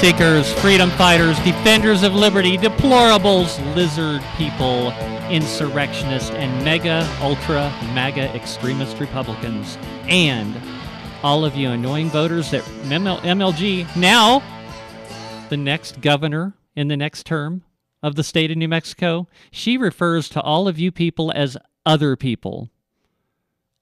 seekers, freedom fighters, defenders of liberty, deplorables, lizard people, insurrectionists, and mega, ultra, MAGA extremist Republicans, and all of you annoying voters that ML- MLG, now the next governor in the next term of the state of New Mexico, she refers to all of you people as other people.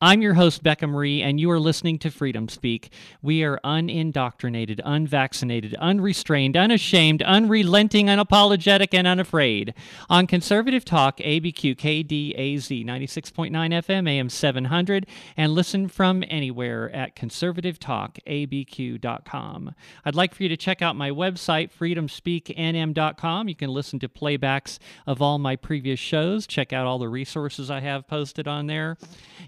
I'm your host, Becca Marie, and you are listening to Freedom Speak. We are unindoctrinated, unvaccinated, unrestrained, unashamed, unrelenting, unapologetic, and unafraid. On Conservative Talk, ABQ KDAZ 96.9 FM, AM 700, and listen from anywhere at conservativetalkabq.com. I'd like for you to check out my website, freedomspeaknm.com. You can listen to playbacks of all my previous shows, check out all the resources I have posted on there.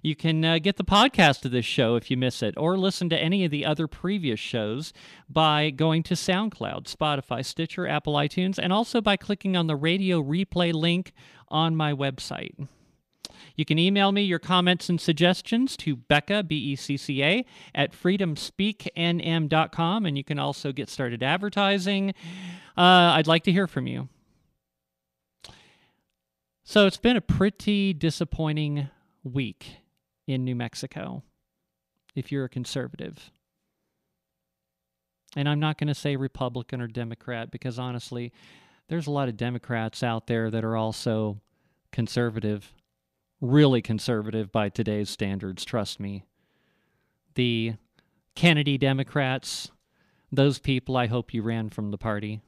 You can uh, get the podcast of this show if you miss it, or listen to any of the other previous shows by going to SoundCloud, Spotify, Stitcher, Apple iTunes, and also by clicking on the radio replay link on my website. You can email me your comments and suggestions to Becca, B E C C A, at freedomspeaknm.com, and you can also get started advertising. Uh, I'd like to hear from you. So it's been a pretty disappointing week in New Mexico if you're a conservative. And I'm not going to say Republican or Democrat because honestly, there's a lot of Democrats out there that are also conservative, really conservative by today's standards, trust me. The Kennedy Democrats, those people, I hope you ran from the party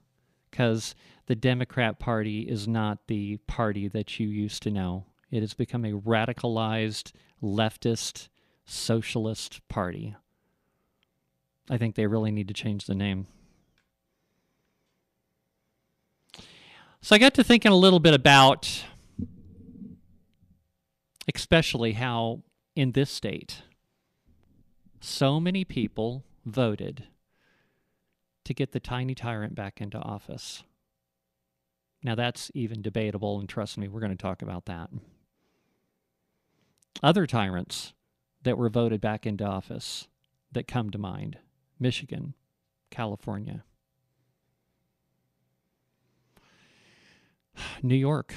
because the Democrat Party is not the party that you used to know. It has become a radicalized leftist socialist party. I think they really need to change the name. So I got to thinking a little bit about, especially how in this state, so many people voted to get the tiny tyrant back into office. Now, that's even debatable, and trust me, we're going to talk about that other tyrants that were voted back into office that come to mind Michigan, California, New York.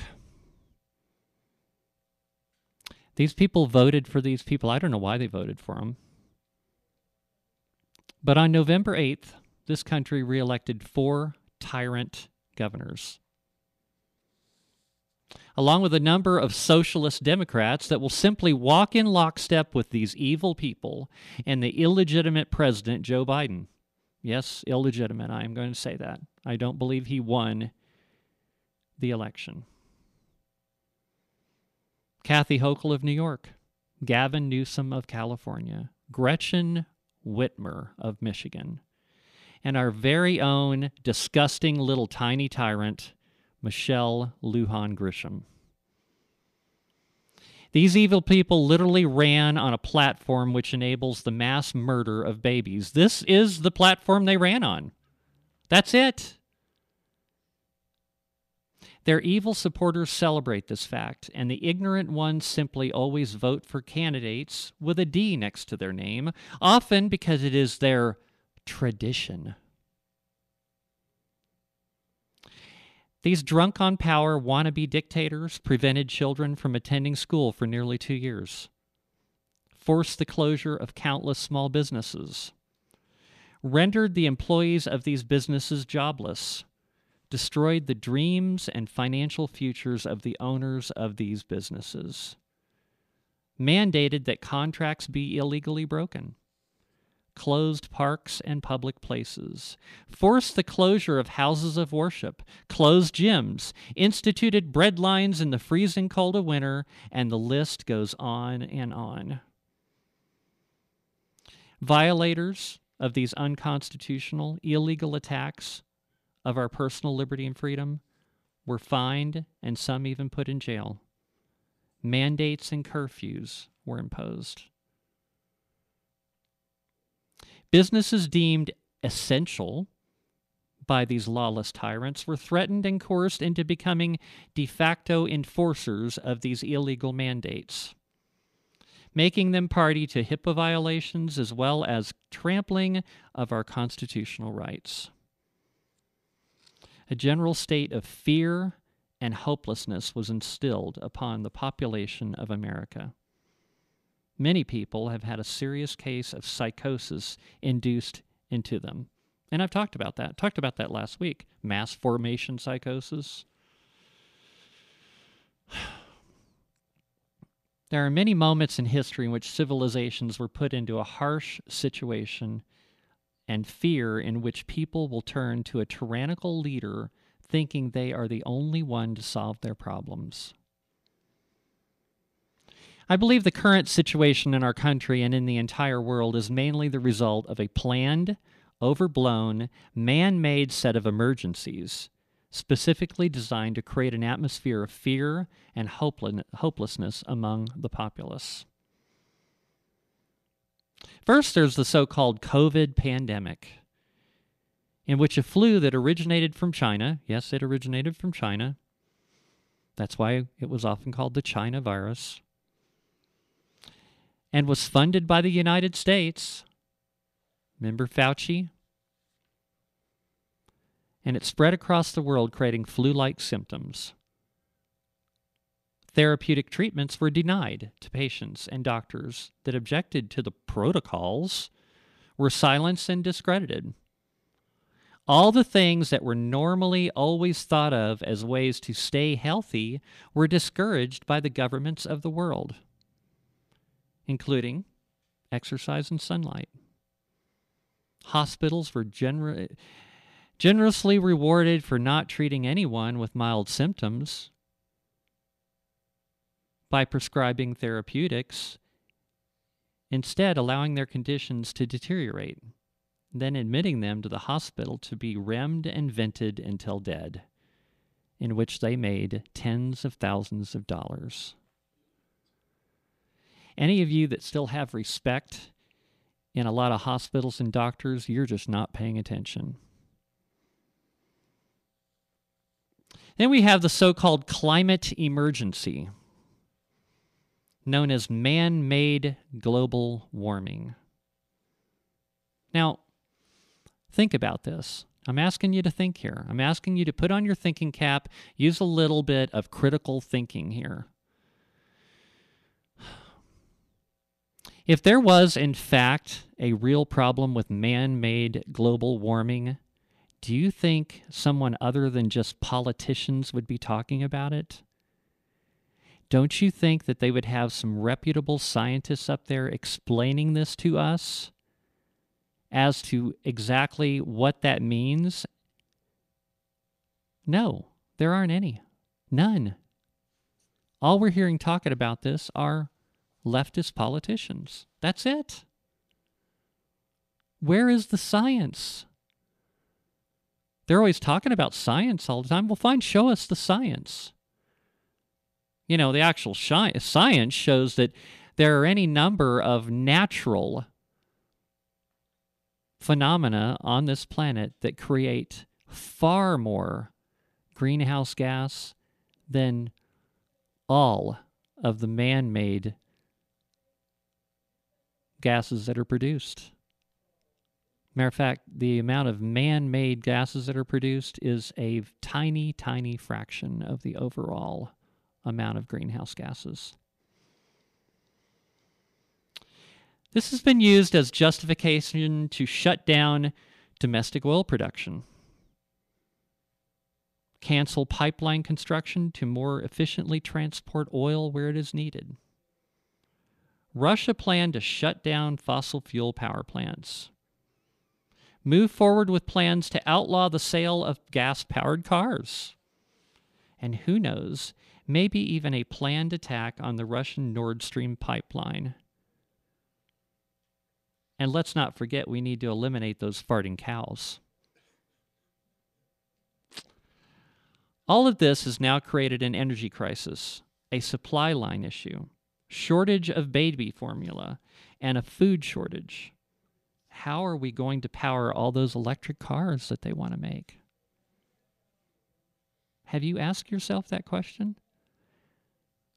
These people voted for these people. I don't know why they voted for them. But on November 8th, this country reelected four tyrant governors along with a number of socialist Democrats that will simply walk in lockstep with these evil people and the illegitimate president, Joe Biden. Yes, illegitimate. I am going to say that. I don't believe he won the election. Kathy Hochul of New York, Gavin Newsom of California, Gretchen Whitmer of Michigan, and our very own disgusting little tiny tyrant, Michelle Lujan Grisham. These evil people literally ran on a platform which enables the mass murder of babies. This is the platform they ran on. That's it. Their evil supporters celebrate this fact, and the ignorant ones simply always vote for candidates with a D next to their name, often because it is their tradition. These drunk on power wannabe dictators prevented children from attending school for nearly two years, forced the closure of countless small businesses, rendered the employees of these businesses jobless, destroyed the dreams and financial futures of the owners of these businesses, mandated that contracts be illegally broken closed parks and public places, forced the closure of houses of worship, closed gyms, instituted bread lines in the freezing cold of winter, and the list goes on and on. Violators of these unconstitutional, illegal attacks of our personal liberty and freedom were fined and some even put in jail. Mandates and curfews were imposed. Businesses deemed essential by these lawless tyrants were threatened and coerced into becoming de facto enforcers of these illegal mandates, making them party to HIPAA violations as well as trampling of our constitutional rights. a general state of fear and hopelessness was instilled upon the population of America. Many people have had a serious case of psychosis induced into them. And I've talked about that. Talked about that last week. Mass formation psychosis. There are many moments in history in which civilizations were put into a harsh situation and fear in which people will turn to a tyrannical leader thinking they are the only one to solve their problems. I believe the current situation in our country and in the entire world is mainly the result of a planned, overblown, man made set of emergencies specifically designed to create an atmosphere of fear and hopelessness among the populace. First, there's the so called COVID pandemic, in which a flu that originated from China, yes, it originated from China, that's why it was often called the China virus, and was funded by the United States. Remember Fauci? and it spread across the world, creating flu like symptoms. Therapeutic treatments were denied to patients, and doctors that objected to the protocols were silenced and discredited. All the things that were normally always thought of as ways to stay healthy were discouraged by the governments of the world, including exercise and sunlight. Hospitals were generally generously rewarded for not treating anyone with mild symptoms by prescribing therapeutics, instead, allowing their conditions to deteriorate, then admitting them to the hospital to be remmed and vented until dead, in which they made tens of thousands of dollars. Any of you that still have respect in a lot of hospitals and doctors, you're just not paying attention. Then we have the so called climate emergency, known as man made global warming. Now, think about this. I'm asking you to think here. I'm asking you to put on your thinking cap, use a little bit of critical thinking here. If there was, in fact, a real problem with man made global warming, do you think someone other than just politicians would be talking about it? Don't you think that they would have some reputable scientists up there explaining this to us as to exactly what that means? No, there aren't any. None. All we're hearing talking about this are leftist politicians. That's it. Where is the science? They're always talking about science all the time. Well, fine, show us the science. You know, the actual science shows that there are any number of natural phenomena on this planet that create far more greenhouse gas than all of the man made gases that are produced. Matter of fact, the amount of man made gases that are produced is a tiny, tiny fraction of the overall amount of greenhouse gases. This has been used as justification to shut down domestic oil production, cancel pipeline construction to more efficiently transport oil where it is needed. Russia planned to shut down fossil fuel power plants move forward with plans to outlaw the sale of gas powered cars. And who knows, maybe even a planned attack on the Russian Nord Stream pipeline. And let's not forget, we need to eliminate those farting cows. All of this has now created an energy crisis, a supply line issue, shortage of baby formula, and a food shortage how are we going to power all those electric cars that they want to make? Have you asked yourself that question?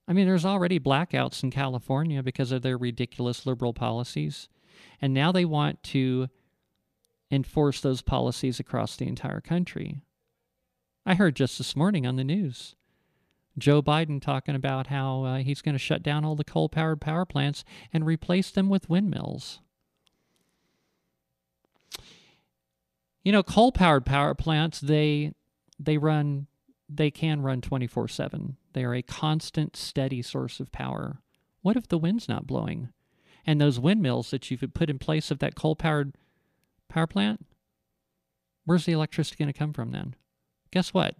I mean, there's already blackouts in California because of their ridiculous liberal policies. And now they want to enforce those policies across the entire country. I heard just this morning on the news Joe Biden talking about how uh, he's going to shut down all the coal powered power plants and replace them with windmills. You know, coal powered power plants, they they run they can run 24/7. They are a constant steady source of power. What if the wind's not blowing? And those windmills that you've put in place of that coal powered power plant, where's the electricity going to come from then? Guess what?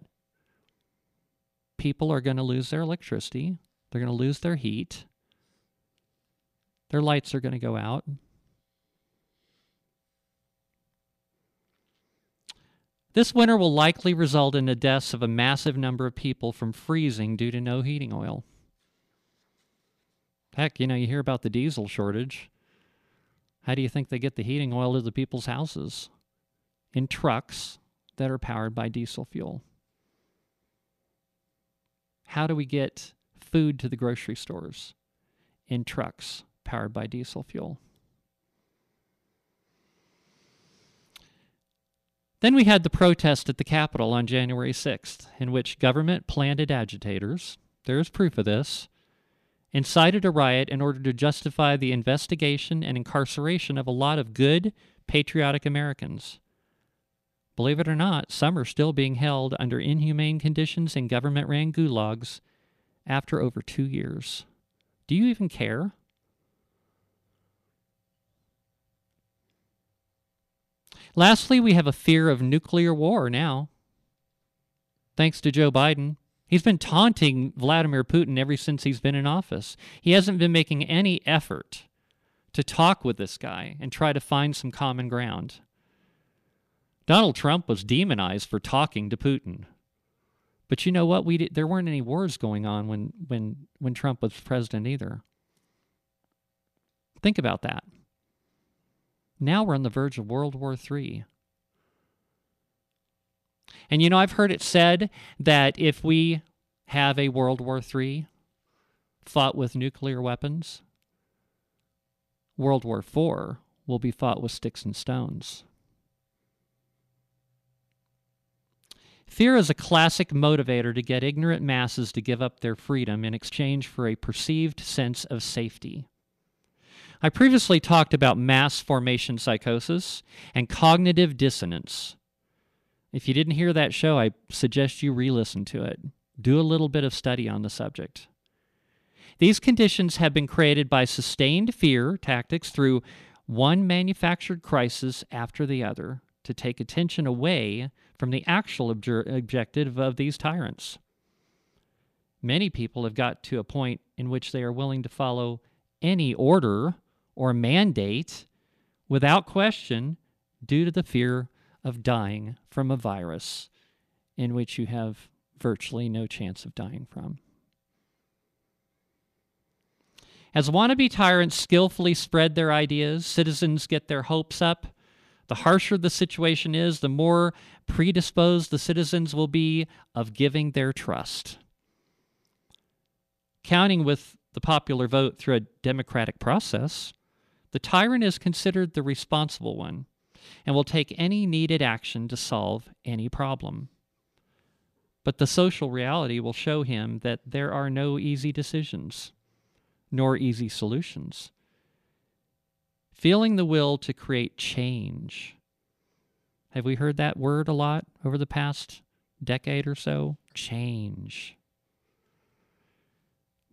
People are going to lose their electricity. They're going to lose their heat. Their lights are going to go out. This winter will likely result in the deaths of a massive number of people from freezing due to no heating oil. Heck, you know, you hear about the diesel shortage. How do you think they get the heating oil to the people's houses? In trucks that are powered by diesel fuel. How do we get food to the grocery stores? In trucks powered by diesel fuel. Then we had the protest at the Capitol on January 6th, in which government planted agitators, there is proof of this, incited a riot in order to justify the investigation and incarceration of a lot of good, patriotic Americans. Believe it or not, some are still being held under inhumane conditions in government ran gulags after over two years. Do you even care? Lastly, we have a fear of nuclear war now. Thanks to Joe Biden. He's been taunting Vladimir Putin ever since he's been in office. He hasn't been making any effort to talk with this guy and try to find some common ground. Donald Trump was demonized for talking to Putin. But you know what? We did, there weren't any wars going on when, when, when Trump was president either. Think about that. Now we're on the verge of World War III. And you know, I've heard it said that if we have a World War III fought with nuclear weapons, World War IV will be fought with sticks and stones. Fear is a classic motivator to get ignorant masses to give up their freedom in exchange for a perceived sense of safety. I previously talked about mass formation psychosis and cognitive dissonance. If you didn't hear that show, I suggest you re listen to it. Do a little bit of study on the subject. These conditions have been created by sustained fear tactics through one manufactured crisis after the other to take attention away from the actual obje- objective of these tyrants. Many people have got to a point in which they are willing to follow any order or mandate without question due to the fear of dying from a virus in which you have virtually no chance of dying from. As wannabe tyrants skillfully spread their ideas, citizens get their hopes up. The harsher the situation is, the more predisposed the citizens will be of giving their trust. Counting with the popular vote through a democratic process, the tyrant is considered the responsible one and will take any needed action to solve any problem. But the social reality will show him that there are no easy decisions, nor easy solutions. Feeling the will to create change. Have we heard that word a lot over the past decade or so? Change.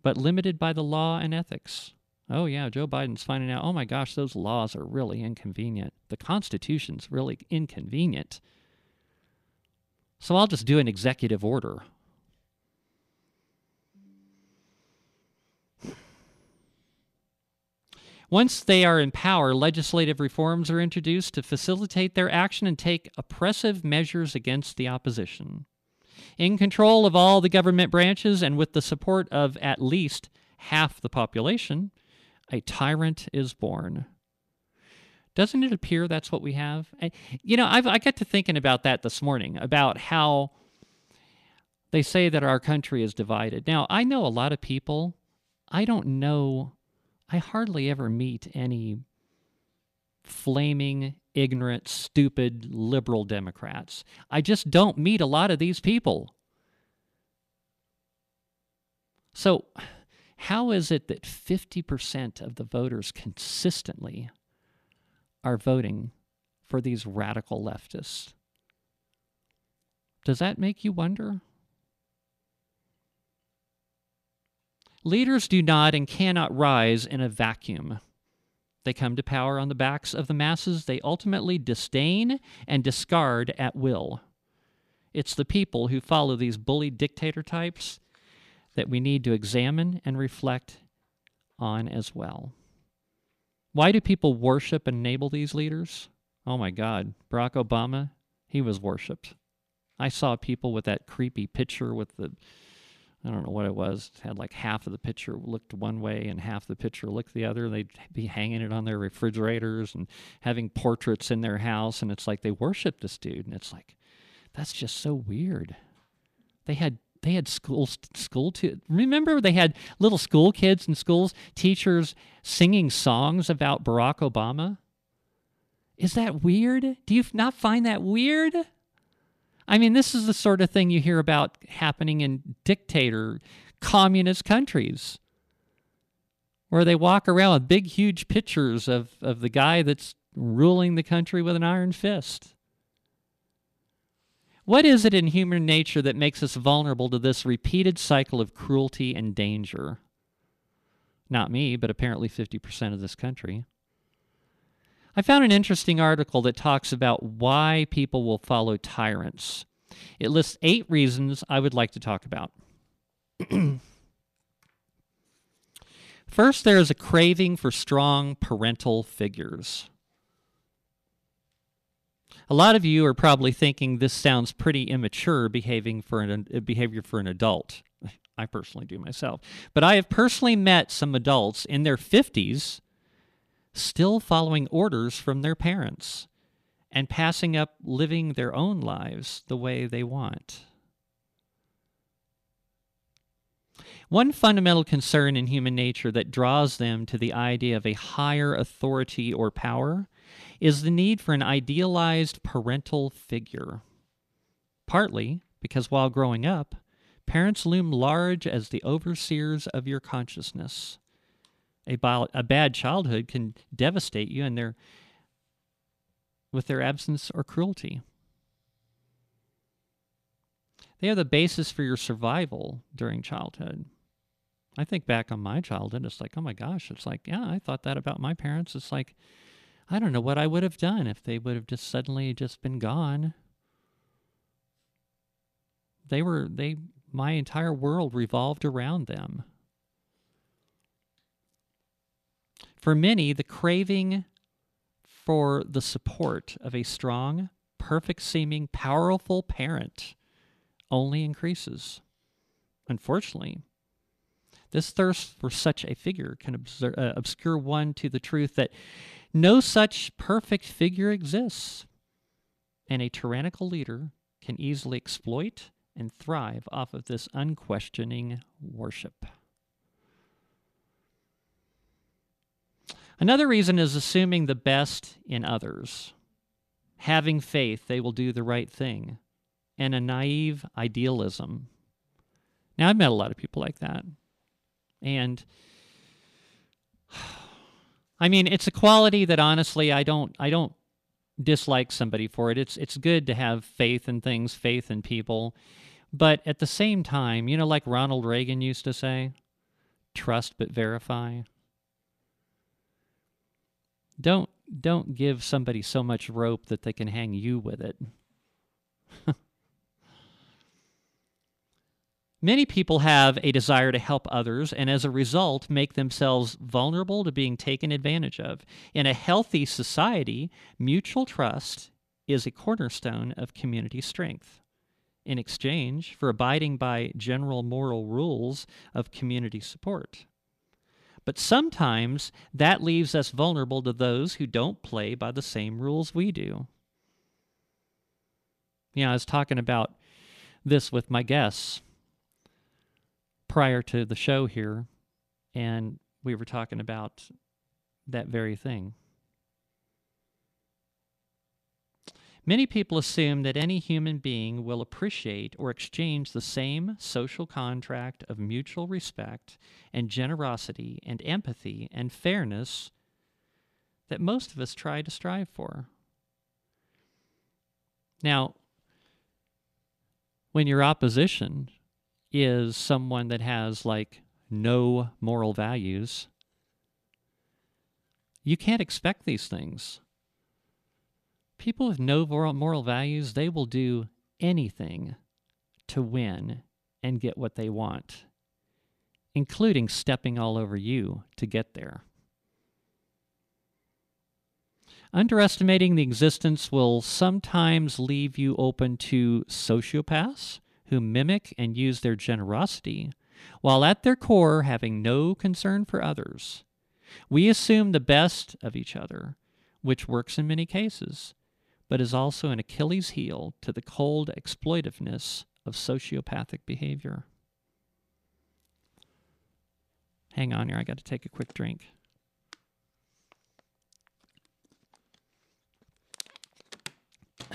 But limited by the law and ethics. Oh, yeah, Joe Biden's finding out, oh my gosh, those laws are really inconvenient. The Constitution's really inconvenient. So I'll just do an executive order. Once they are in power, legislative reforms are introduced to facilitate their action and take oppressive measures against the opposition. In control of all the government branches and with the support of at least half the population, a tyrant is born. Doesn't it appear that's what we have? You know, I've, I got to thinking about that this morning about how they say that our country is divided. Now, I know a lot of people. I don't know, I hardly ever meet any flaming ignorant, stupid liberal Democrats. I just don't meet a lot of these people. So, how is it that 50% of the voters consistently are voting for these radical leftists? Does that make you wonder? Leaders do not and cannot rise in a vacuum. They come to power on the backs of the masses they ultimately disdain and discard at will. It's the people who follow these bully dictator types that we need to examine and reflect on as well. Why do people worship and enable these leaders? Oh my God, Barack Obama, he was worshiped. I saw people with that creepy picture with the I don't know what it was. Had like half of the picture looked one way and half the picture looked the other. They'd be hanging it on their refrigerators and having portraits in their house. And it's like they worship this dude. And it's like, that's just so weird. They had they had school school to remember they had little school kids in schools teachers singing songs about Barack Obama. Is that weird? Do you not find that weird? I mean, this is the sort of thing you hear about happening in dictator communist countries where they walk around with big, huge pictures of, of the guy that's ruling the country with an iron fist. What is it in human nature that makes us vulnerable to this repeated cycle of cruelty and danger? Not me, but apparently 50% of this country. I found an interesting article that talks about why people will follow tyrants. It lists eight reasons I would like to talk about. First, there is a craving for strong parental figures. A lot of you are probably thinking this sounds pretty immature behaving for an, uh, behavior for an adult. I personally do myself. But I have personally met some adults in their 50s still following orders from their parents and passing up living their own lives the way they want. One fundamental concern in human nature that draws them to the idea of a higher authority or power is the need for an idealized parental figure. Partly because while growing up, parents loom large as the overseers of your consciousness a, a bad childhood can devastate you and their with their absence or cruelty. They are the basis for your survival during childhood. I think back on my childhood, it's like, oh my gosh, it's like, yeah, I thought that about my parents. It's like, I don't know what I would have done if they would have just suddenly just been gone. They were, they, my entire world revolved around them. For many, the craving for the support of a strong, perfect seeming, powerful parent only increases. Unfortunately, this thirst for such a figure can obscure, uh, obscure one to the truth that no such perfect figure exists, and a tyrannical leader can easily exploit and thrive off of this unquestioning worship. Another reason is assuming the best in others, having faith they will do the right thing, and a naive idealism. Now, I've met a lot of people like that. And I mean, it's a quality that honestly I don't I don't dislike somebody for it. It's it's good to have faith in things, faith in people. But at the same time, you know like Ronald Reagan used to say, trust but verify. Don't don't give somebody so much rope that they can hang you with it. Many people have a desire to help others and as a result make themselves vulnerable to being taken advantage of. In a healthy society, mutual trust is a cornerstone of community strength. In exchange for abiding by general moral rules of community support. But sometimes that leaves us vulnerable to those who don't play by the same rules we do. You know, I was talking about this with my guests prior to the show here, and we were talking about that very thing. Many people assume that any human being will appreciate or exchange the same social contract of mutual respect and generosity and empathy and fairness that most of us try to strive for. Now, when your opposition is someone that has like no moral values, you can't expect these things. People with no moral values, they will do anything to win and get what they want, including stepping all over you to get there. Underestimating the existence will sometimes leave you open to sociopaths who mimic and use their generosity, while at their core having no concern for others. We assume the best of each other, which works in many cases, but is also an Achilles heel to the cold exploitiveness of sociopathic behavior. Hang on here, I got to take a quick drink.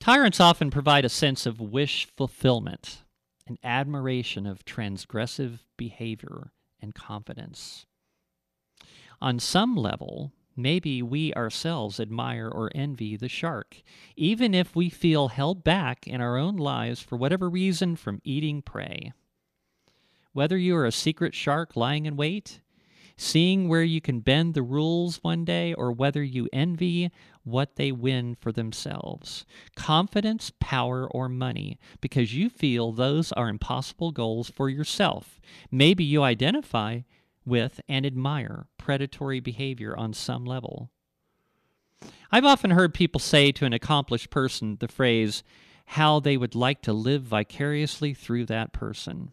Tyrants often provide a sense of wish fulfillment, an admiration of transgressive behavior and confidence. On some level, maybe we ourselves admire or envy the shark, even if we feel held back in our own lives for whatever reason from eating prey. Whether you are a secret shark lying in wait, seeing where you can bend the rules one day, or whether you envy what they win for themselves confidence, power, or money because you feel those are impossible goals for yourself. Maybe you identify with and admire predatory behavior on some level. I've often heard people say to an accomplished person the phrase, how they would like to live vicariously through that person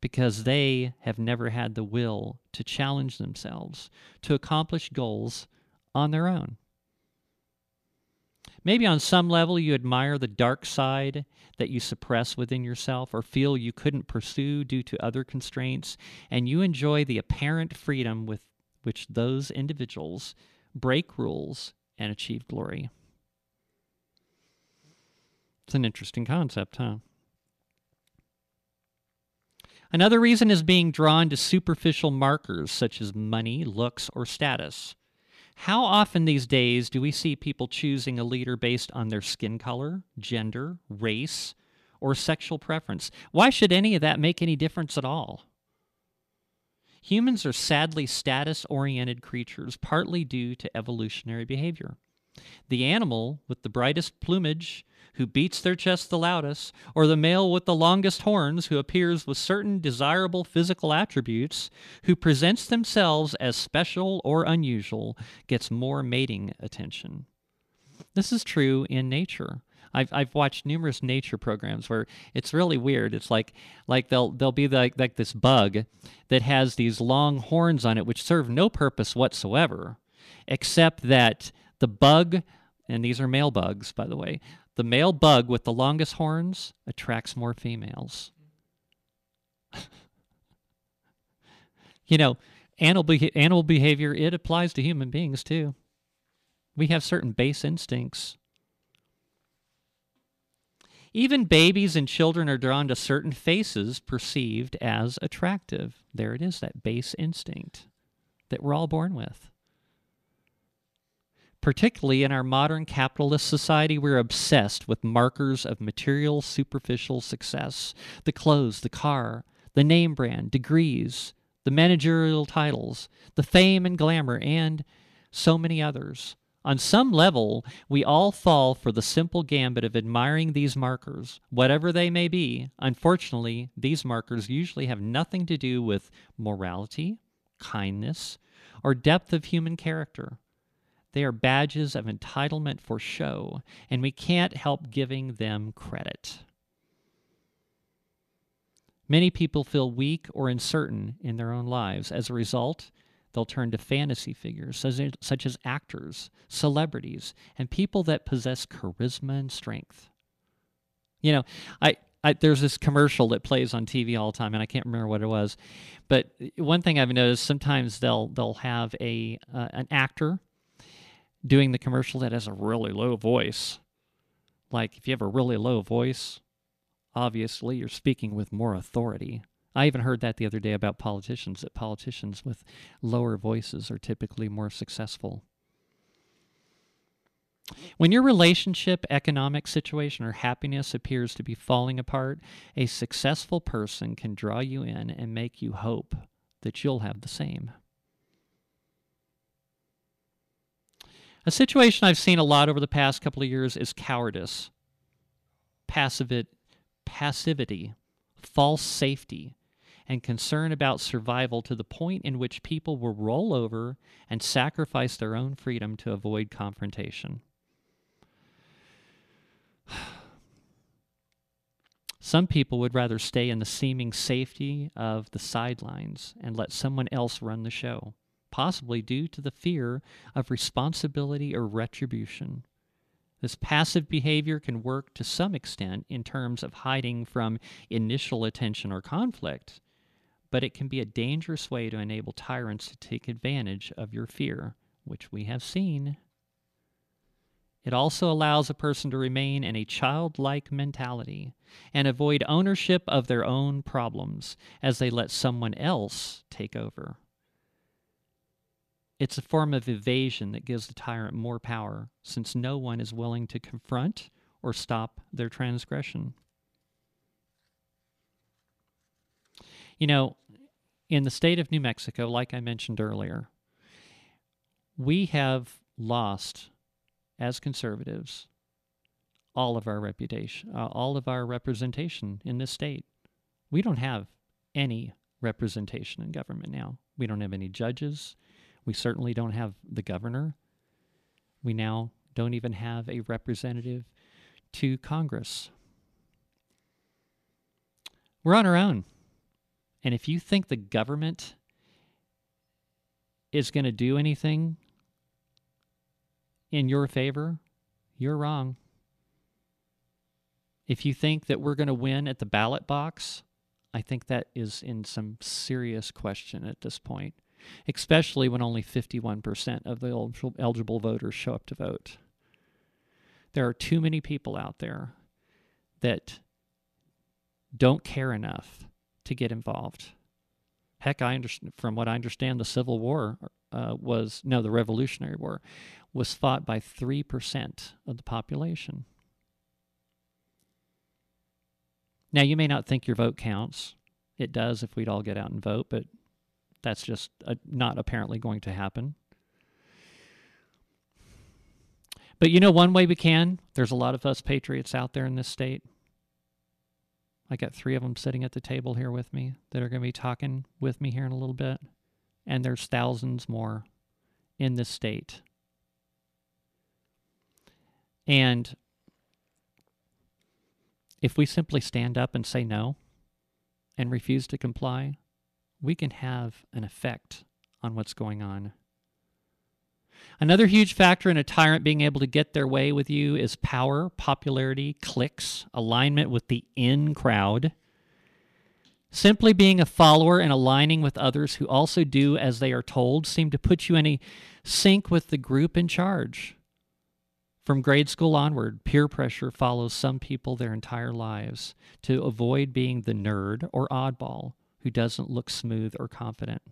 because they have never had the will to challenge themselves to accomplish goals on their own. Maybe on some level you admire the dark side that you suppress within yourself or feel you couldn't pursue due to other constraints, and you enjoy the apparent freedom with which those individuals break rules and achieve glory. It's an interesting concept, huh? Another reason is being drawn to superficial markers such as money, looks, or status. How often these days do we see people choosing a leader based on their skin color, gender, race, or sexual preference? Why should any of that make any difference at all? Humans are sadly status oriented creatures, partly due to evolutionary behavior. The animal with the brightest plumage who beats their chest the loudest, or the male with the longest horns who appears with certain desirable physical attributes, who presents themselves as special or unusual, gets more mating attention. This is true in nature. I've I've watched numerous nature programs where it's really weird. It's like like they'll they'll be like like this bug that has these long horns on it which serve no purpose whatsoever, except that the bug and these are male bugs by the way the male bug with the longest horns attracts more females. you know, animal, animal behavior, it applies to human beings too. We have certain base instincts. Even babies and children are drawn to certain faces perceived as attractive. There it is, that base instinct that we're all born with particularly in our modern capitalist society, we're obsessed with markers of material, superficial success the clothes, the car, the name brand, degrees, the managerial titles, the fame and glamour, and so many others. On some level, we all fall for the simple gambit of admiring these markers, whatever they may be. Unfortunately, these markers usually have nothing to do with morality, kindness, or depth of human character. They are badges of entitlement for show, and we can't help giving them credit. Many people feel weak or uncertain in their own lives. As a result, they'll turn to fantasy figures such as actors, celebrities, and people that possess charisma and strength. You know, I, I, there's this commercial that plays on TV all the time, and I can't remember what it was. But one thing I've noticed sometimes they'll they'll have a uh, an actor doing the commercial that has a really low voice. Like, if you have a really low voice, obviously you're speaking with more authority. I even heard that the other day about politicians, that politicians with lower voices are typically more successful. When your relationship, economic situation, or happiness appears to be falling apart, a successful person can draw you in and make you hope that you'll have the same. A situation I've seen a lot over the past couple of years is cowardice, passivity, passivity, false safety, and concern about survival to the point in which people will roll over and sacrifice their own freedom to avoid confrontation. Some people would rather stay in the seeming safety of the sidelines and let someone else run the show, possibly due to the fear of responsibility or retribution. This passive behavior can work to some extent in terms of hiding from initial attention or conflict, but it can be a dangerous way to enable tyrants to take advantage of your fear, which we have seen. It also allows a person to remain in a childlike mentality and avoid ownership of their own problems as they let someone else take over. It's a form of evasion that gives the tyrant more power, since no one is willing to confront or stop their transgression. You know, in the state of New Mexico, like I mentioned earlier, we have lost as conservatives all of our reputation, uh, all of our representation in this state. We don't have any representation in government now. We don't have any judges. We certainly don't have the governor. We now don't even have a representative to Congress. We're on our own. And if you think the government is going to do anything in your favor, you're wrong. If you think that we're going to win at the ballot box, I think that is in some serious question at this point, especially when only 51% of the eligible voters show up to vote. There are too many people out there that don't care enough to get involved. Heck, I understand from what I understand, the Civil War uh, was no, the Revolutionary War was fought by 3% of the population. Now, you may not think your vote counts. It does if we'd all get out and vote, but that's just uh, not apparently going to happen. But you know, one way we can, there's a lot of us patriots out there in this state. I got three of them sitting at the table here with me that are going to be talking with me here in a little bit. And there's thousands more in this state and if we simply stand up and say no and refuse to comply, we can have an effect on what's going on. Another huge factor in a tyrant being able to get their way with you is power, popularity, cliques, alignment with the in crowd. Simply being a follower and aligning with others who also do as they are told seem to put you in a sync with the group in charge. From grade school onward, peer pressure follows some people their entire lives to avoid being the nerd or oddball who doesn't look smooth or confident.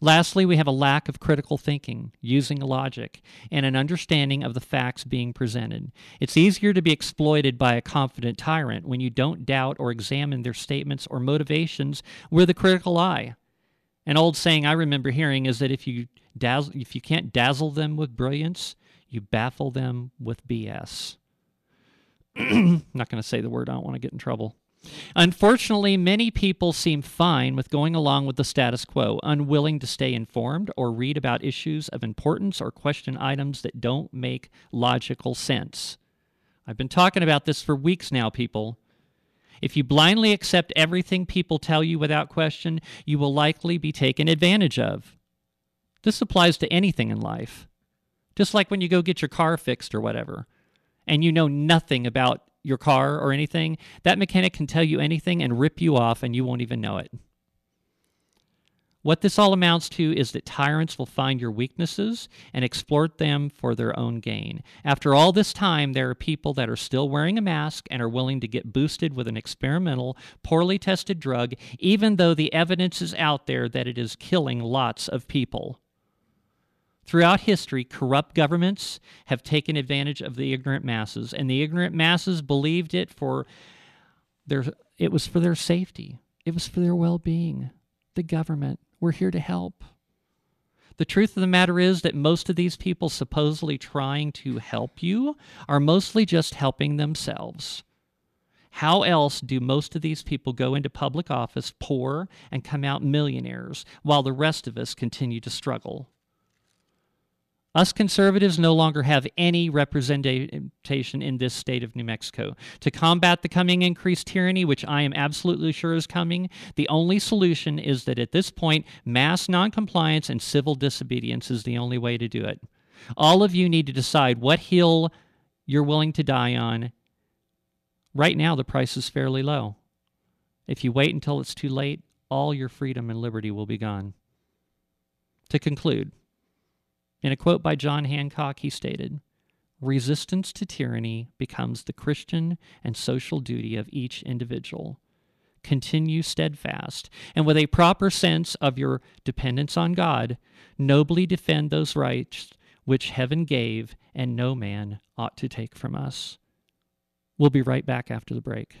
Lastly, we have a lack of critical thinking, using logic, and an understanding of the facts being presented. It's easier to be exploited by a confident tyrant when you don't doubt or examine their statements or motivations with a critical eye. An old saying I remember hearing is that if you dazzle, if you can't dazzle them with brilliance, you baffle them with BS. I'm not going to say the word, I don't want to get in trouble. Unfortunately, many people seem fine with going along with the status quo, unwilling to stay informed or read about issues of importance or question items that don't make logical sense. I've been talking about this for weeks now, people. If you blindly accept everything people tell you without question, you will likely be taken advantage of. This applies to anything in life. Just like when you go get your car fixed or whatever, and you know nothing about your car or anything, that mechanic can tell you anything and rip you off, and you won't even know it. What this all amounts to is that tyrants will find your weaknesses and exploit them for their own gain. After all this time, there are people that are still wearing a mask and are willing to get boosted with an experimental, poorly tested drug, even though the evidence is out there that it is killing lots of people. Throughout history, corrupt governments have taken advantage of the ignorant masses, and the ignorant masses believed it for their it was for their safety. It was for their well-being. The government we're here to help. The truth of the matter is that most of these people supposedly trying to help you are mostly just helping themselves. How else do most of these people go into public office poor and come out millionaires while the rest of us continue to struggle? Us conservatives no longer have any representation in this state of New Mexico. To combat the coming increased tyranny, which I am absolutely sure is coming, the only solution is that at this point, mass noncompliance and civil disobedience is the only way to do it. All of you need to decide what hill you're willing to die on. Right now, the price is fairly low. If you wait until it's too late, all your freedom and liberty will be gone. To conclude, in a quote by John Hancock, he stated, Resistance to tyranny becomes the Christian and social duty of each individual. Continue steadfast, and with a proper sense of your dependence on God, nobly defend those rights which heaven gave and no man ought to take from us. We'll be right back after the break.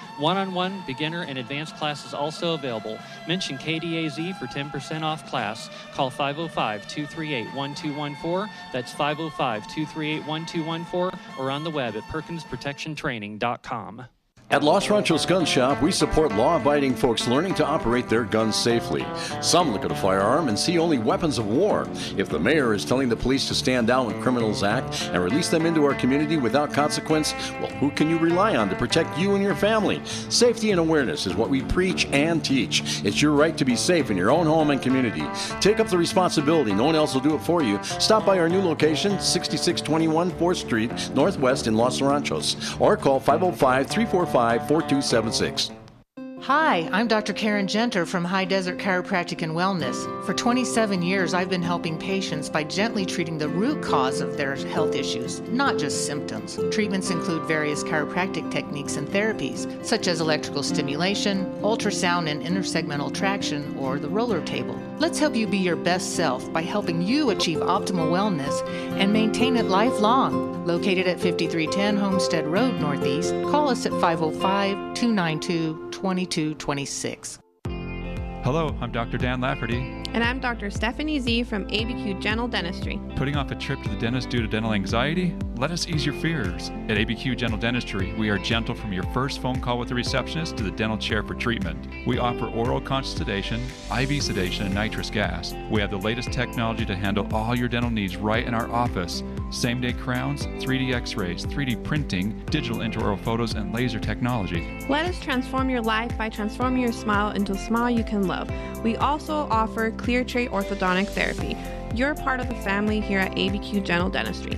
One on one, beginner, and advanced classes also available. Mention KDAZ for 10% off class. Call 505 238 1214. That's 505 238 1214 or on the web at perkinsprotectiontraining.com. At Los Ranchos Gun Shop, we support law abiding folks learning to operate their guns safely. Some look at a firearm and see only weapons of war. If the mayor is telling the police to stand down when criminals act and release them into our community without consequence, well, who can you rely on to protect you and your family? Safety and awareness is what we preach and teach. It's your right to be safe in your own home and community. Take up the responsibility. No one else will do it for you. Stop by our new location, 6621 4th Street, Northwest in Los Ranchos, or call 505 345 4276. Hi, I'm Dr. Karen Genter from High Desert Chiropractic and Wellness. For 27 years, I've been helping patients by gently treating the root cause of their health issues, not just symptoms. Treatments include various chiropractic techniques and therapies, such as electrical stimulation, ultrasound and intersegmental traction, or the roller table. Let's help you be your best self by helping you achieve optimal wellness and maintain it lifelong. Located at 5310 Homestead Road Northeast, call us at 505 292 2226. Hello, I'm Dr. Dan Lafferty. And I'm Dr. Stephanie Z from ABQ Gentle Dentistry. Putting off a trip to the dentist due to dental anxiety? Let us ease your fears. At ABQ Gentle Dentistry, we are gentle from your first phone call with the receptionist to the dental chair for treatment. We offer oral conscious sedation, IV sedation, and nitrous gas. We have the latest technology to handle all your dental needs right in our office. Same day crowns, 3D x rays, 3D printing, digital intraoral photos, and laser technology. Let us transform your life by transforming your smile into a smile you can love. We also offer clear tray orthodontic therapy. You're part of the family here at ABQ Gentle Dentistry.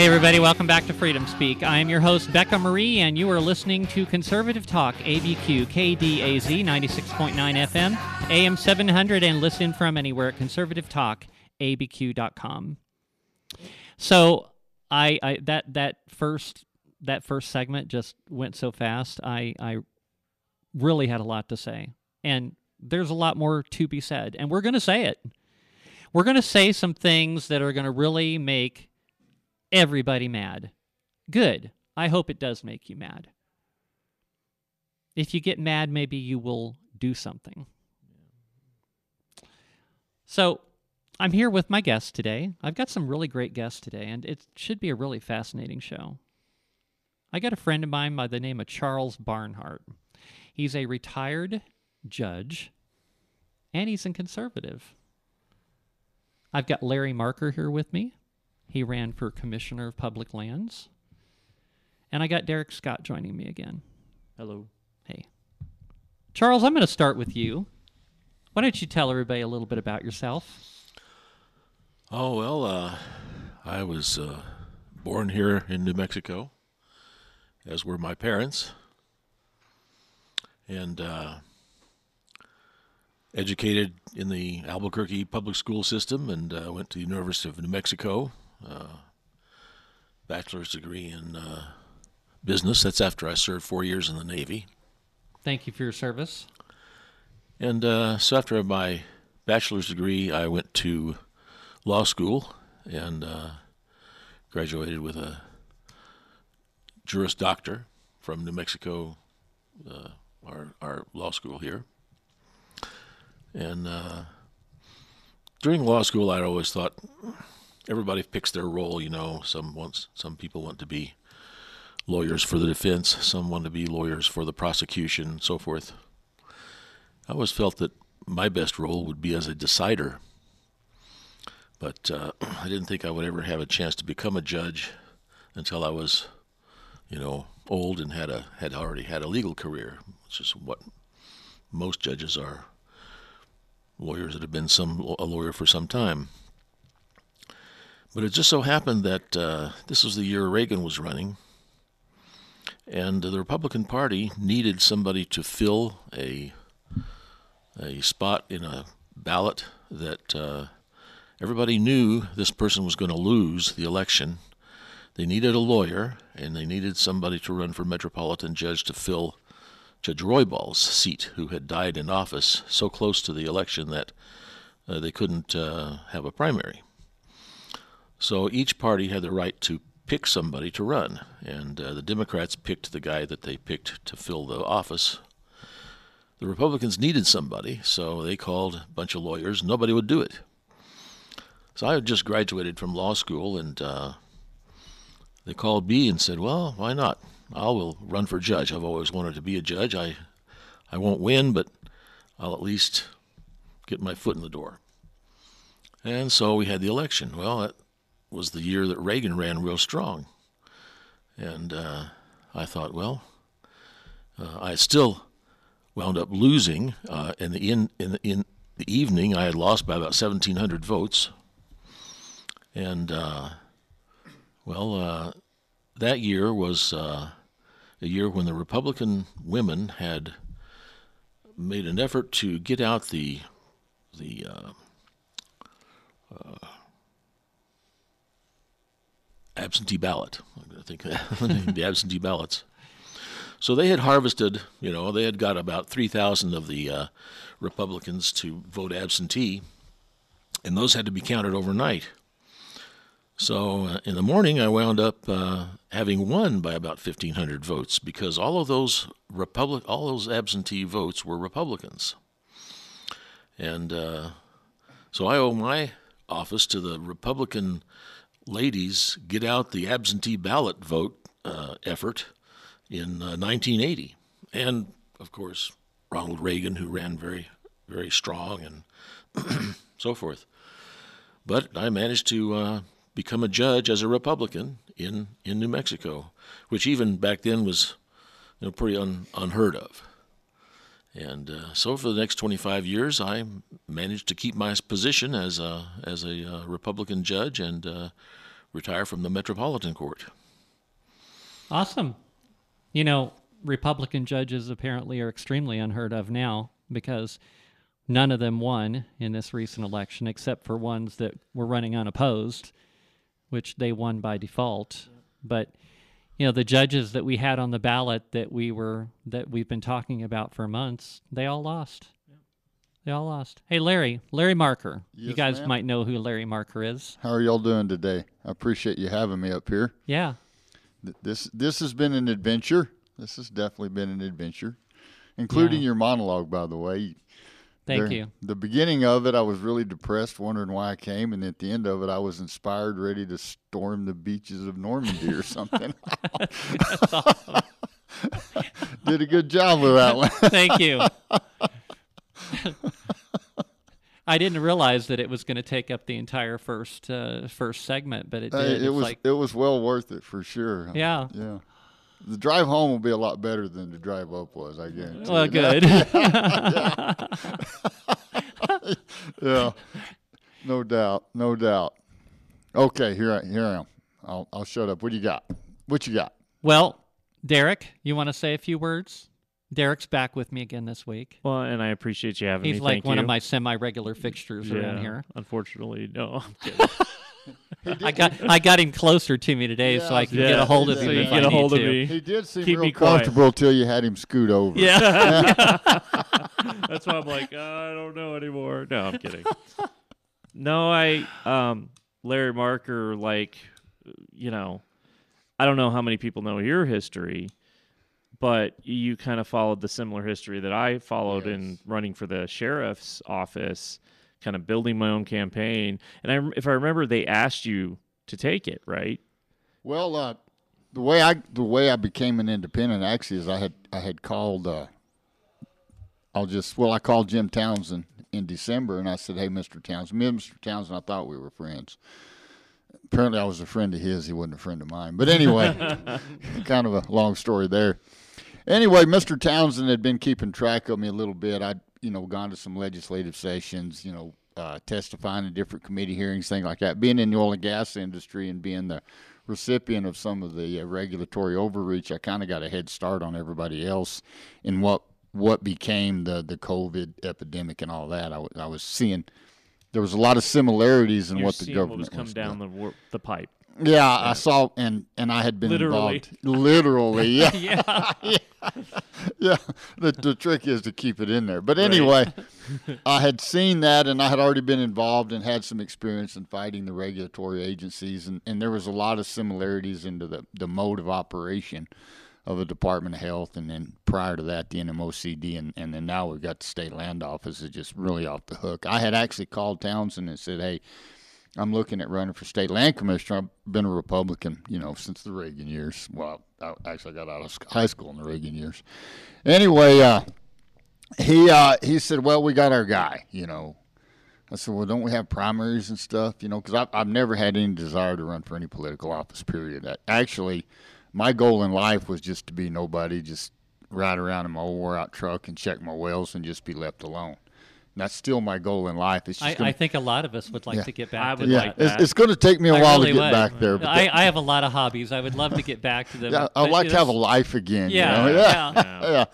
Hey, everybody, welcome back to Freedom Speak. I am your host, Becca Marie, and you are listening to Conservative Talk, ABQ, KDAZ 96.9 FM, AM 700, and listen from anywhere at conservativetalkabq.com. So, I, I that that first that first segment just went so fast. I I really had a lot to say, and there's a lot more to be said, and we're going to say it. We're going to say some things that are going to really make everybody mad. Good. I hope it does make you mad. If you get mad, maybe you will do something. So, I'm here with my guests today. I've got some really great guests today, and it should be a really fascinating show. I got a friend of mine by the name of Charles Barnhart. He's a retired judge, and he's a conservative. I've got Larry Marker here with me. He ran for Commissioner of Public Lands. And I got Dereck Scott joining me again. Hello. Hey. Charles, I'm going to start with you. Why don't you tell everybody a little bit about yourself? Oh, well, uh, I was uh, born here in New Mexico, as were my parents, and uh, educated in the Albuquerque public school system and uh, went to the University of New Mexico uh, bachelor's degree in uh, business. That's after I served four years in the Navy. Thank you for your service. And uh, so after my bachelor's degree, I went to law school and uh, graduated with a Juris Doctor from New Mexico, uh, our, our law school here. And uh, during law school, I always thought everybody picks their role. You know, some wants some people want to be lawyers for the defense, some want to be lawyers for the prosecution, and so forth. I always felt that my best role would be as a decider, but uh, I didn't think I would ever have a chance to become a judge until I was, you know, old and had a had already had a legal career, which is what most judges are. Lawyers that have been some a lawyer for some time. But it just so happened that uh, this was the year Reagan was running, and the Republican Party needed somebody to fill a a spot in a ballot that uh, everybody knew this person was going to lose the election. They needed a lawyer, and they needed somebody to run for metropolitan judge to fill Judge Roybal's seat, who had died in office so close to the election that uh, they couldn't uh, have a primary. So each party had the right to pick somebody to run, and uh, the Democrats picked the guy that they picked to fill the office. The Republicans needed somebody, so they called a bunch of lawyers. Nobody would do it. So I had just graduated from law school, and uh, they called me and said, "Well, why not? I will run for judge. I've always wanted to be a judge. I, I won't win, but I'll at least get my foot in the door." And so we had the election. Well, that was the year that Reagan ran real strong. And uh, I thought, well, uh, I still wound up losing. Uh, in, the in, in, in the evening, I had lost by about 1,700 votes. And, uh, well, uh, that year was uh, a year when the Republican women had made an effort to get out the the absentee ballot. I think the absentee ballots. So they had harvested, you know, they had got about 3,000 of the uh, Republicans to vote absentee, and those had to be counted overnight. So uh, in the morning, I wound up uh, having won by about 1,500 votes because all of those Republic, all those absentee votes were Republicans, and uh, so I owe my office to the Republican ladies get out the absentee ballot vote uh, effort in 1980, uh, and of course Ronald Reagan, who ran very, very strong and so forth. But I managed to uh, become a judge as a Republican in, in New Mexico, which even back then was you know, pretty un, unheard of. And uh, so for the next 25 years, I managed to keep my position as a, as a uh, Republican judge and uh, retire from the Metropolitan Court. Awesome. You know, Republican judges apparently are extremely unheard of now because none of them won in this recent election except for ones that were running unopposed, which they won by default. But you know, the judges that we had on the ballot that we were that we've been talking about for months, they all lost. They all lost. Hey, Larry, Larry Marker. Yes, you guys ma'am. might know who Larry Marker is. How are y'all doing today? I appreciate you having me up here. Yeah. Th- This this has been an adventure. This has definitely been an adventure, including Yeah. your monologue, by the way. Thank There- you. The beginning of it, I was really depressed, wondering why I came, and at the end of it, I was inspired, ready to storm the beaches of Normandy or something. Did a good job with that one. Thank you. I didn't realize that it was going to take up the entire first uh, first segment, but it Hey, did. it It's was like, it was well worth it for sure. yeah. Yeah. The drive home will be a lot better than the drive up was, I guarantee. Well, good. yeah, no doubt, no doubt. Okay, here I here I am. I'll I'll shut up. What do you got? What you got? well, Dereck, you want to say a few words? Dereck's back with me again this week. Well, and I appreciate you having He's me. like Thank one you. of my semi-regular fixtures around here. Unfortunately, no. I'm kidding. I got I got him closer to me today, so I can get a hold of so him you if get I a hold of to. me. He did seem Keep real me comfortable till you had him scoot over. Yeah. That's why I'm like, "Oh, I don't know anymore. No, I'm kidding. No, I um Larry Marker, like you know, I don't know how many people know your history, but you kind of followed the similar history that I followed in running for the sheriff's office, kind of building my own campaign. And I, if I remember, they asked you to take it, right? Well, uh, the way I the way I became an independent actually is I had I had called. Uh, I'll just well I called Jim Townsend in December and I said, "Hey, Mr. Townsend, me and Mr. Townsend, I thought we were friends. Apparently, I was a friend of his. He wasn't a friend of mine. But anyway, kind of a long story there. Anyway, Mr. Townsend had been keeping track of me a little bit. I'd you know gone to some legislative sessions, you know, uh, testifying in different committee hearings, things like that. Being in the oil and gas industry and being the recipient of some of the uh, regulatory overreach, I kind of got a head start on everybody else in what what became the the COVID epidemic and all that. I, w- I was seeing there was a lot of similarities in You're what the seeing what government was come was down the the pipe. Yeah, I saw, and and I had been Literally. involved. Literally, yeah, Yeah. yeah. The the trick is to keep it in there. But anyway, I had seen that, and I had already been involved and had some experience in fighting the regulatory agencies, and, and there was a lot of similarities into the the mode of operation of the Department of Health, and then prior to that, the NMOCD, and, and then now we've got the state land office is just really off the hook. I had actually called Townsend and said, hey. I'm looking at running for state land commissioner. I've been a Republican, you know, since the Reagan years. Well, I actually got out of high school in the Reagan years. Anyway, uh, he uh, he said, "Well, we got our guy," you know. I said, "Well, don't we have primaries and stuff?" You know, because I've, I've never had any desire to run for any political office. Period. I, actually, my goal in life was just to be nobody, just ride around in my old wore out truck and check my wells and just be left alone. And that's still my goal in life. It's just I, gonna, I think a lot of us would like Yeah. to get back I would yeah, like it's, that. it's going to take me a I while really to get would. back there. But I, I have a lot of hobbies. I would love to get back to them. yeah, I'd like to have a life again. you Yeah, yeah. yeah.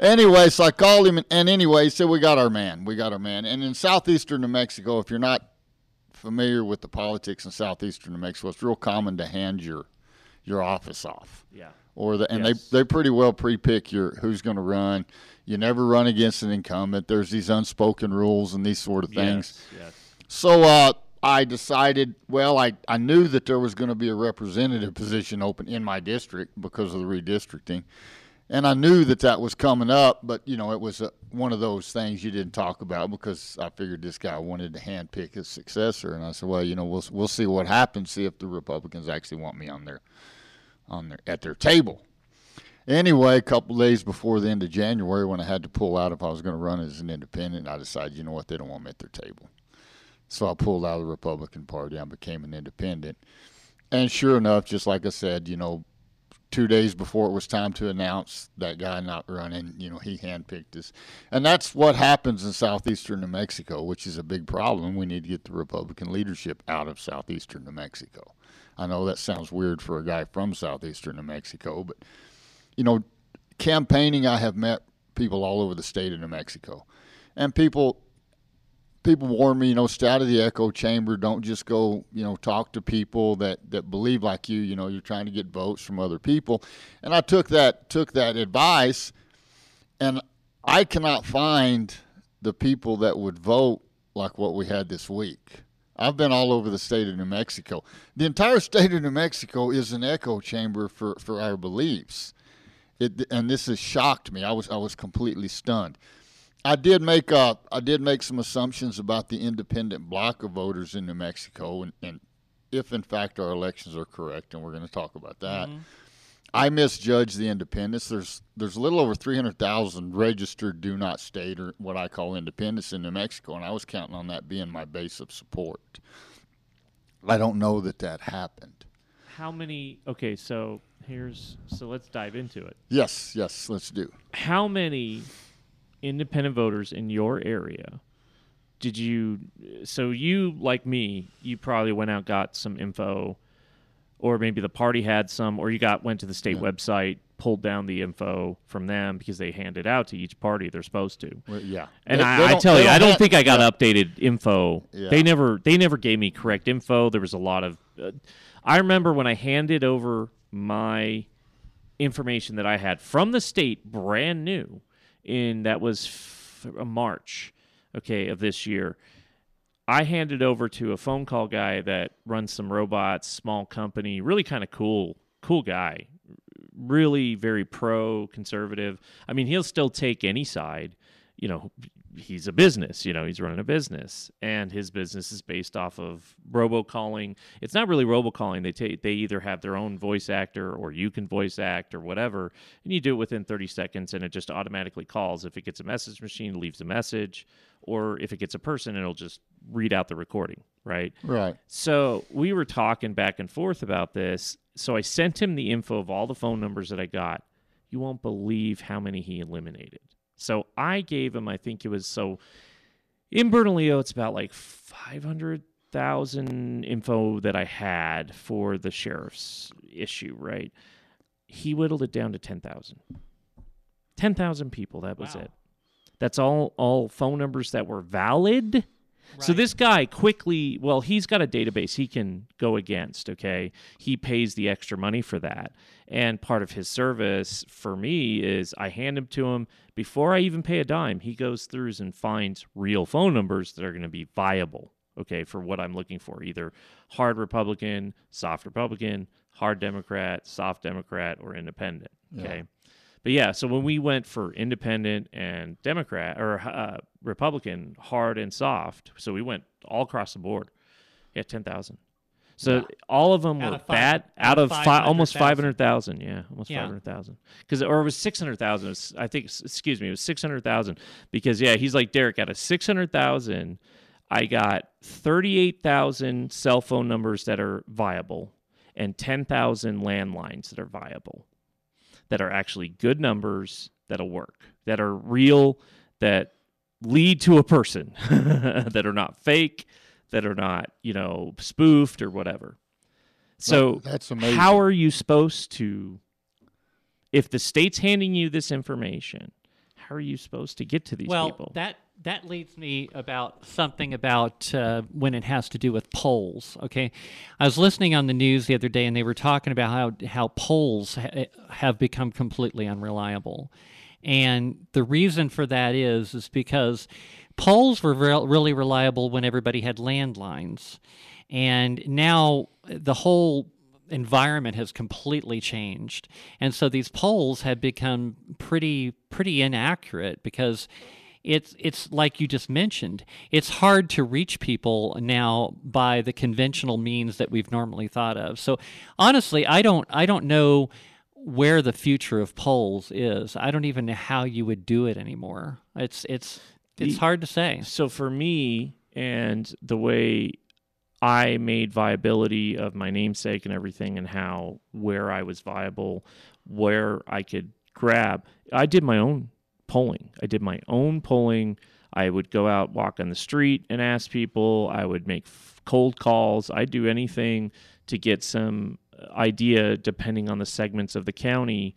Anyway, so I called him, and, and anyway, he said, We got our man. We got our man. And in southeastern New Mexico, if you're not familiar with the politics in southeastern New Mexico, it's real common to hand your your office off. Yeah. Or the, and Yes. they, they pretty well pre pick your who's going to run. You never run against an incumbent. There's these unspoken rules and these sort of things. Yes. yes. So uh, I decided, well, I, I knew that there was going to be a representative position open in my district because of the redistricting. And I knew that that was coming up, but, you know, it was a, one of those things you didn't talk about because I figured this guy wanted to handpick his successor. And I said, well, you know, we'll, we'll see what happens, see if the Republicans actually want me on their, on their, at their table. Anyway, a couple days before the end of January, when I had to pull out if I was going to run as an independent, I decided, you know what, they don't want me at their table. So I pulled out of the Republican Party. I became an independent. And sure enough, just like I said, you know, two days before it was time to announce that guy not running, you know, he handpicked us. And that's what happens in southeastern New Mexico, which is a big problem. We need to get the Republican leadership out of southeastern New Mexico. I know that sounds weird for a guy from southeastern New Mexico, but, you know, campaigning, I have met people all over the state of New Mexico. And people people warn me, you know, stay out of the echo chamber. Don't just go, you know, talk to people that, that believe like you. You know, you're trying to get votes from other people. And I took that took that advice, and I cannot find the people that would vote like what we had this week. I've been all over the state of New Mexico. The entire state of New Mexico is an echo chamber for, for our beliefs. It, and this has shocked me. I was I was completely stunned. I did make uh, I did make some assumptions about the independent block of voters in New Mexico, and, and if in fact our elections are correct, and we're going to talk about that. Mm-hmm. I misjudged the independents. There's there's a little over 300,000 registered do not state or what I call independents in New Mexico, and I was counting on that being my base of support. I don't know that that happened. How many? Okay, so here's so let's dive into it. Yes, yes, let's do. How many independent voters in your area did you so you like me you probably went out got some info or maybe the party had some or you got went to the state yeah. website pulled down the info from them because they hand it out to each party they're supposed to well, yeah and they, I, they I, tell you i don't think i got yeah. updated info yeah. they never they never gave me correct info there was a lot of uh, i remember when i handed over my information that i had from the state brand new in that was f- uh, March, okay, of this year. I handed over to a phone call guy that runs some robots, small company, really kind of cool, cool guy, really very pro conservative. I mean, he'll still take any side, you know, he's a business, you know, he's running a business and his business is based off of robocalling. It's not really robocalling. They take they either have their own voice actor or you can voice act or whatever, and you do it within 30 seconds and it just automatically calls. If it gets a message machine, leaves a message, or if it gets a person, it'll just read out the recording, right? Right. So, we were talking back and forth about this. So, I sent him the info of all the phone numbers that I got. You won't believe how many he eliminated. So I gave him, I think it was so in Bernalillo, oh, it's about like 500,000 info that I had for the sheriff's issue, right? He whittled it down to 10,000. 10,000 people, that was wow. it. That's all all phone numbers that were valid so this guy quickly, well, he's got a database he can go against, okay? He pays the extra money for that. And part of his service for me is I hand him to him before I even pay a dime. He goes through and finds real phone numbers that are going to be viable, okay, for what I'm looking for, either hard Republican, soft Republican, hard Democrat, soft Democrat, or independent, okay? Yeah. But yeah, so when we went for independent and Democrat or uh, Republican, hard and soft, so we went all across the board. Yeah, ten thousand. So yeah. all of them out were of five, bad out, of five, almost five hundred thousand. Yeah, almost yeah. five hundred thousand. Because or it was six hundred thousand. I think. Excuse me, it was six hundred thousand. Because yeah, he's like Dereck. Out of six hundred thousand, I got thirty-eight thousand cell phone numbers that are viable, and ten thousand landlines that are viable that are actually good numbers that'll work, that are real, that lead to a person, that are not fake, that are not, you know, spoofed or whatever. So that's amazing. How are you supposed to if the state's handing you this information, how are you supposed to get to these well, people? That that leads me about something about uh, when it has to do with polls. Okay, I was listening on the news the other day, and they were talking about how how polls ha- have become completely unreliable, and the reason for that is is because polls were re- really reliable when everybody had landlines, and now the whole environment has completely changed, and so these polls have become pretty pretty inaccurate because it's it's like you just mentioned. It's hard to reach people now by the conventional means that we've normally thought of. So honestly, I don't I don't know where the future of polls is. I don't even know how you would do it anymore. It's it's it's hard to say. So for me and the way I made viability of my namesake and everything and how where I was viable, where I could grab, I did my own polling. I did my own polling. I would go out, walk on the street and ask people. I would make f- cold calls. I'd do anything to get some idea, depending on the segments of the county,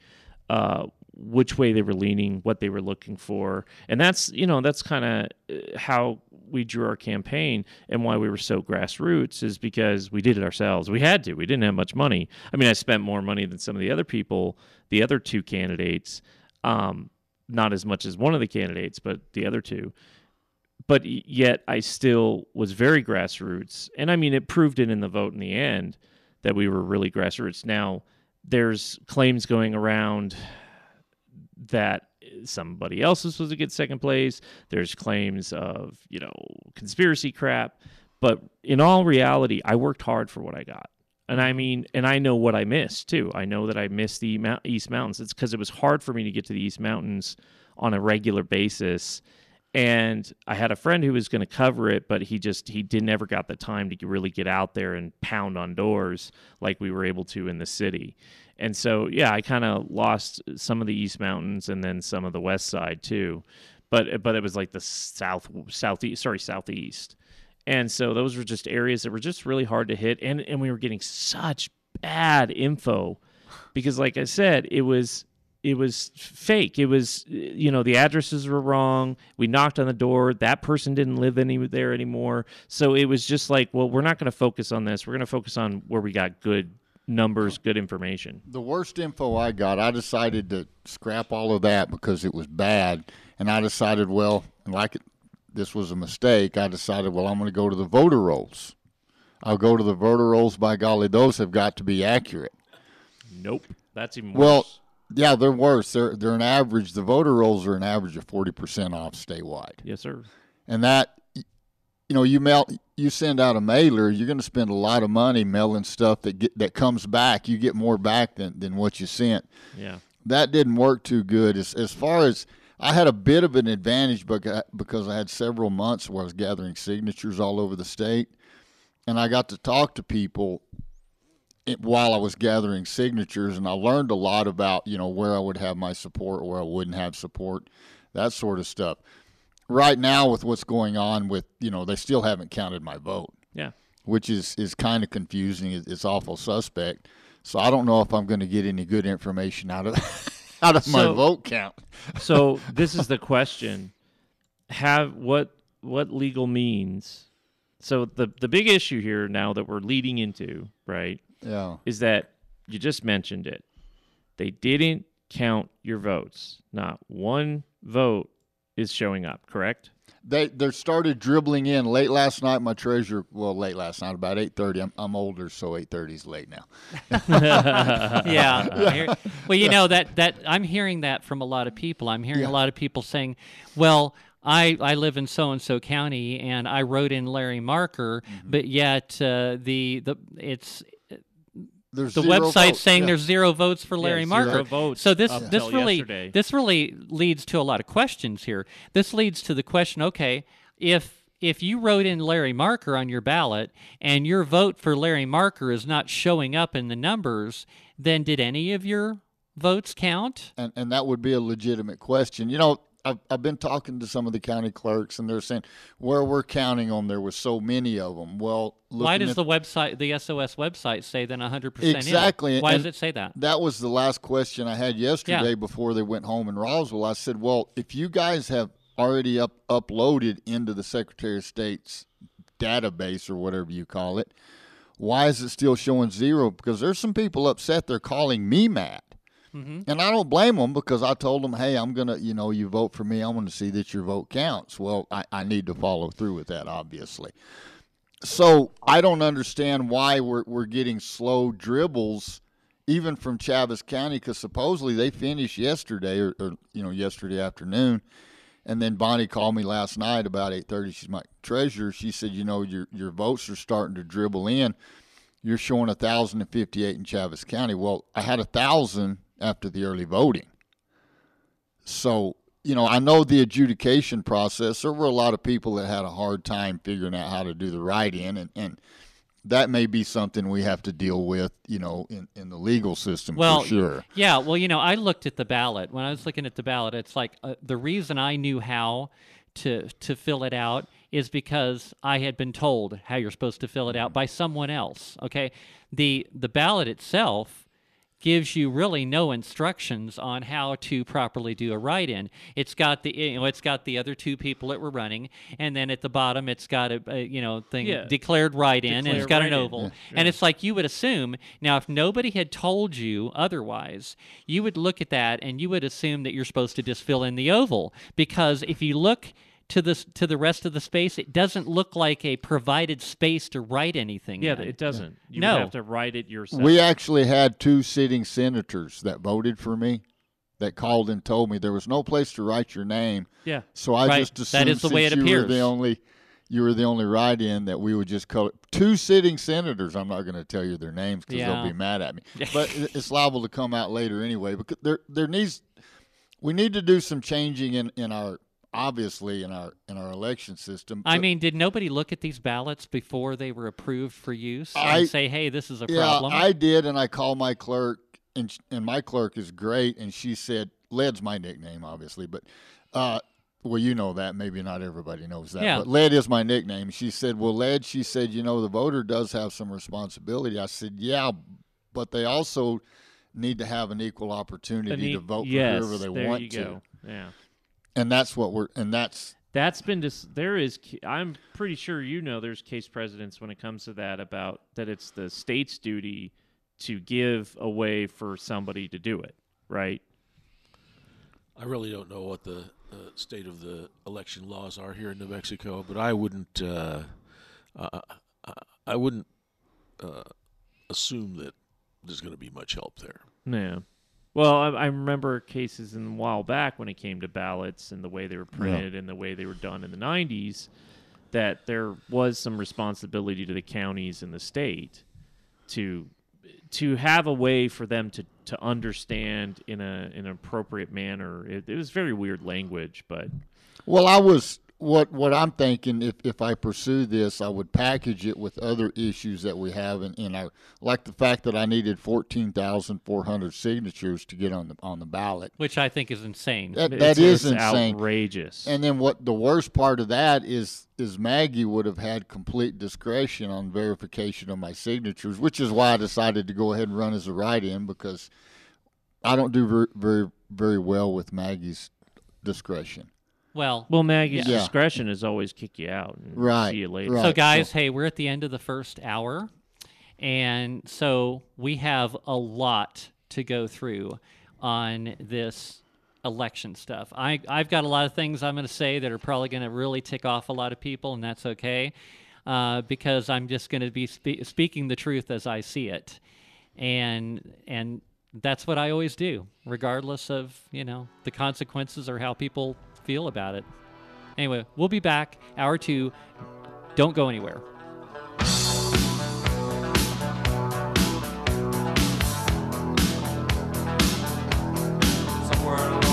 uh, which way they were leaning, what they were looking for, and that's you know that's kind of how we drew our campaign and why we were so grassroots is because we did it ourselves. We had to. We didn't have much money. I mean, I spent more money than some of the other people, the other two candidates. Um, not as much as one of the candidates, but the other two. But yet, I still was very grassroots, and I mean, it proved it in the vote in the end that we were really grassroots. Now, there's claims going around that somebody else was supposed to get second place. There's claims of, you know, conspiracy crap. But in all reality, I worked hard for what I got. And I mean, and I know what I missed too. I know that I missed the East Mountains. It's because it was hard for me to get to the East Mountains on a regular basis. And I had a friend who was going to cover it, but he just he didn't ever got the time to really get out there and pound on doors like we were able to in the city. And so, yeah, I kind of lost some of the East Mountains and then some of the West Side too. But but it was like the south southeast, sorry, southeast. And so those were just areas that were just really hard to hit and and we were getting such bad info because like I said, it was it was fake. It was you know, the addresses were wrong. We knocked on the door, that person didn't live any there anymore. So it was just like, well, we're not going to focus on this. We're going to focus on where we got good numbers, good information. The worst info I got, I decided to scrap all of that because it was bad, and I decided, well, like it, this was a mistake. I decided, well, I'm going to go to the voter rolls. I'll go to the voter rolls. By golly, those have got to be accurate. Nope. That's even worse. Well, yeah, they're worse. They're they're an average. The voter rolls are an average of forty percent off statewide, Yes, sir. and that, you know, you mail you send out a mailer, you're going to spend a lot of money mailing stuff that get that comes back. You get more back than than what you sent. Yeah. that didn't work too good. As as far as I had a bit of an advantage beca- because I had several months where I was gathering signatures all over the state, and I got to talk to people eh, while I was gathering signatures, and I learned a lot about you know where I would have my support, where I wouldn't have support, that sort of stuff. Right now, with what's going on with you know they still haven't counted my vote Yeah. which is is kind of confusing. It's awful suspect. So I don't know if I'm going to get any good information out of out of my vote count. So this is the question: Have what what legal means? So the the big issue here now that we're leading into, right, Yeah. is that you just mentioned it. They didn't count your votes. Not one vote is showing up. Correct? They they started dribbling in late last night. My treasurer, well, late last night, about eight thirty. I'm I'm older, so eight thirty is late now. yeah. I Well, you know that that I'm hearing that from a lot of people. I'm hearing Yeah. a lot of people saying, "Well, I I live in so and so county and I wrote in Larry Marker, Mm-hmm. but yet uh, the the it's There's the zero website votes. saying Yeah. there's zero votes for Larry Yeah, Marker. zero votes so this up this really yesterday. this really leads to a lot of questions here. This leads to the question: Okay, if if you wrote in Larry Marker on your ballot and your vote for Larry Marker is not showing up in the numbers, then did any of your votes count? and and that would be a legitimate question. You know, I've I've been talking to some of the county clerks, and they're saying where we're counting on there was so many of them. Well, Why does at- the website, the SOS website, say then 100% Exactly, In? Why and does it say that? That was the last question I had yesterday before they went home in Roswell. I said, "Well, if you guys have already up uploaded into the Secretary of State's database or whatever you call it, why is it still showing zero? Because there's some people upset. They're calling me mad Mm-hmm. And I don't blame them because I told them, hey, I'm going to, you know, you vote for me. I'm going to see that your vote counts. Well, I, I need to follow through with that, obviously. So I don't understand why we're, we're getting slow dribbles even from Chaves County because supposedly they finished yesterday or, or, you know, yesterday afternoon. And then Bonnie called me last night about 8:30. She's my treasurer. She said, "You know, your your votes are starting to dribble in. You're showing 1,058 in Chaves County. Well, I had a thousand after the early voting. So, you know, I know the adjudication process. There were a lot of people that had a hard time figuring out how to do the write-in, and and that may be something we have to deal with, you know, in, in the legal system Well, for sure. Yeah, well, you know, I looked at the ballot. When I was looking at the ballot, it's like uh, the reason I knew how to to fill it out is because I had been told how you're supposed to fill it out by someone else. Okay, the the ballot itself gives you really no instructions on how to properly do a write-in. It's got the you know it's got the other two people that were running, and then at the bottom it's got a, a you know thing Yeah. declared write-in, and it's got an write-in. oval, and it's like you would assume now if nobody had told you otherwise, you would look at that and you would assume that you're supposed to just fill in the oval because if you look to this to the rest of the space, it doesn't look like a provided space to write anything. Yeah, in. it doesn't. You No. would have to write it yourself. We actually had two sitting senators that voted for me that called and told me there was no place to write your name. yeah. So I Right. just That assumed is the way since it you were the only you were the only write-in that we would just call it two sitting senators. I'm not going to tell you their names because Yeah. they'll be mad at me. but it's liable to come out later anyway. Because there there needs we need to do some changing in in our obviously in our in our election system. I mean, did nobody look at these ballots before they were approved for use I- and say, "Hey, this is a yeah, problem"? I did, and I called my clerk, and and my clerk is great, and she said, "Led's my nickname, obviously, but." Uh, well, you know that. Maybe not everybody knows that. Yeah. But Led is my nickname. She said, Well, Led, she said, you know, the voter does have some responsibility. I said, Yeah, but they also need to have an equal opportunity he- to vote yes, for whoever they want to. go. Yeah. And that's what we're, and that's, That's been dis- there is I'm pretty sure you know there's case precedents when it comes to that about that it's the state's duty to give a way for somebody to do it, right? I really don't know what the uh, state of the election laws are here in New Mexico, but I wouldn't, uh, uh, I- I wouldn't uh, assume that there's going to be much help there. Yeah. Well, I, I remember cases in a while back when it came to ballots and the way they were printed and the way they were done in the 90s that there was some responsibility to the counties and the state to to have a way for them to, to understand in a in an appropriate manner. It, it was very weird language, but well, I was, what, what I'm thinking, if, if I pursue this, I would package it with other issues that we have in, in our, like the fact that I needed 14,400 signatures to get on the, on the ballot. which I think is insane. That, it's that is just insane. outrageous. And then what the worst part of that is is Maggie would have had complete discretion on verification of my signatures, which is why I decided to go ahead and run as a write-in because I don't do very very, very well with Maggie's discretion. Well, well, Maggie's Yeah. discretion is always kick you out and Right, see you later. right. So, guys, hey, we're at the end of the first hour. And so we have a lot to go through on this election stuff. I, I've got a lot of things I'm going to say that are probably going to really tick off a lot of people, and that's okay uh, because I'm just going to be spe- speaking the truth as I see it. And, and that's what I always do, regardless of, you know, the consequences or how people feel about it. Anyway, we'll be back. Hour two. Don't go anywhere. Somewhere in a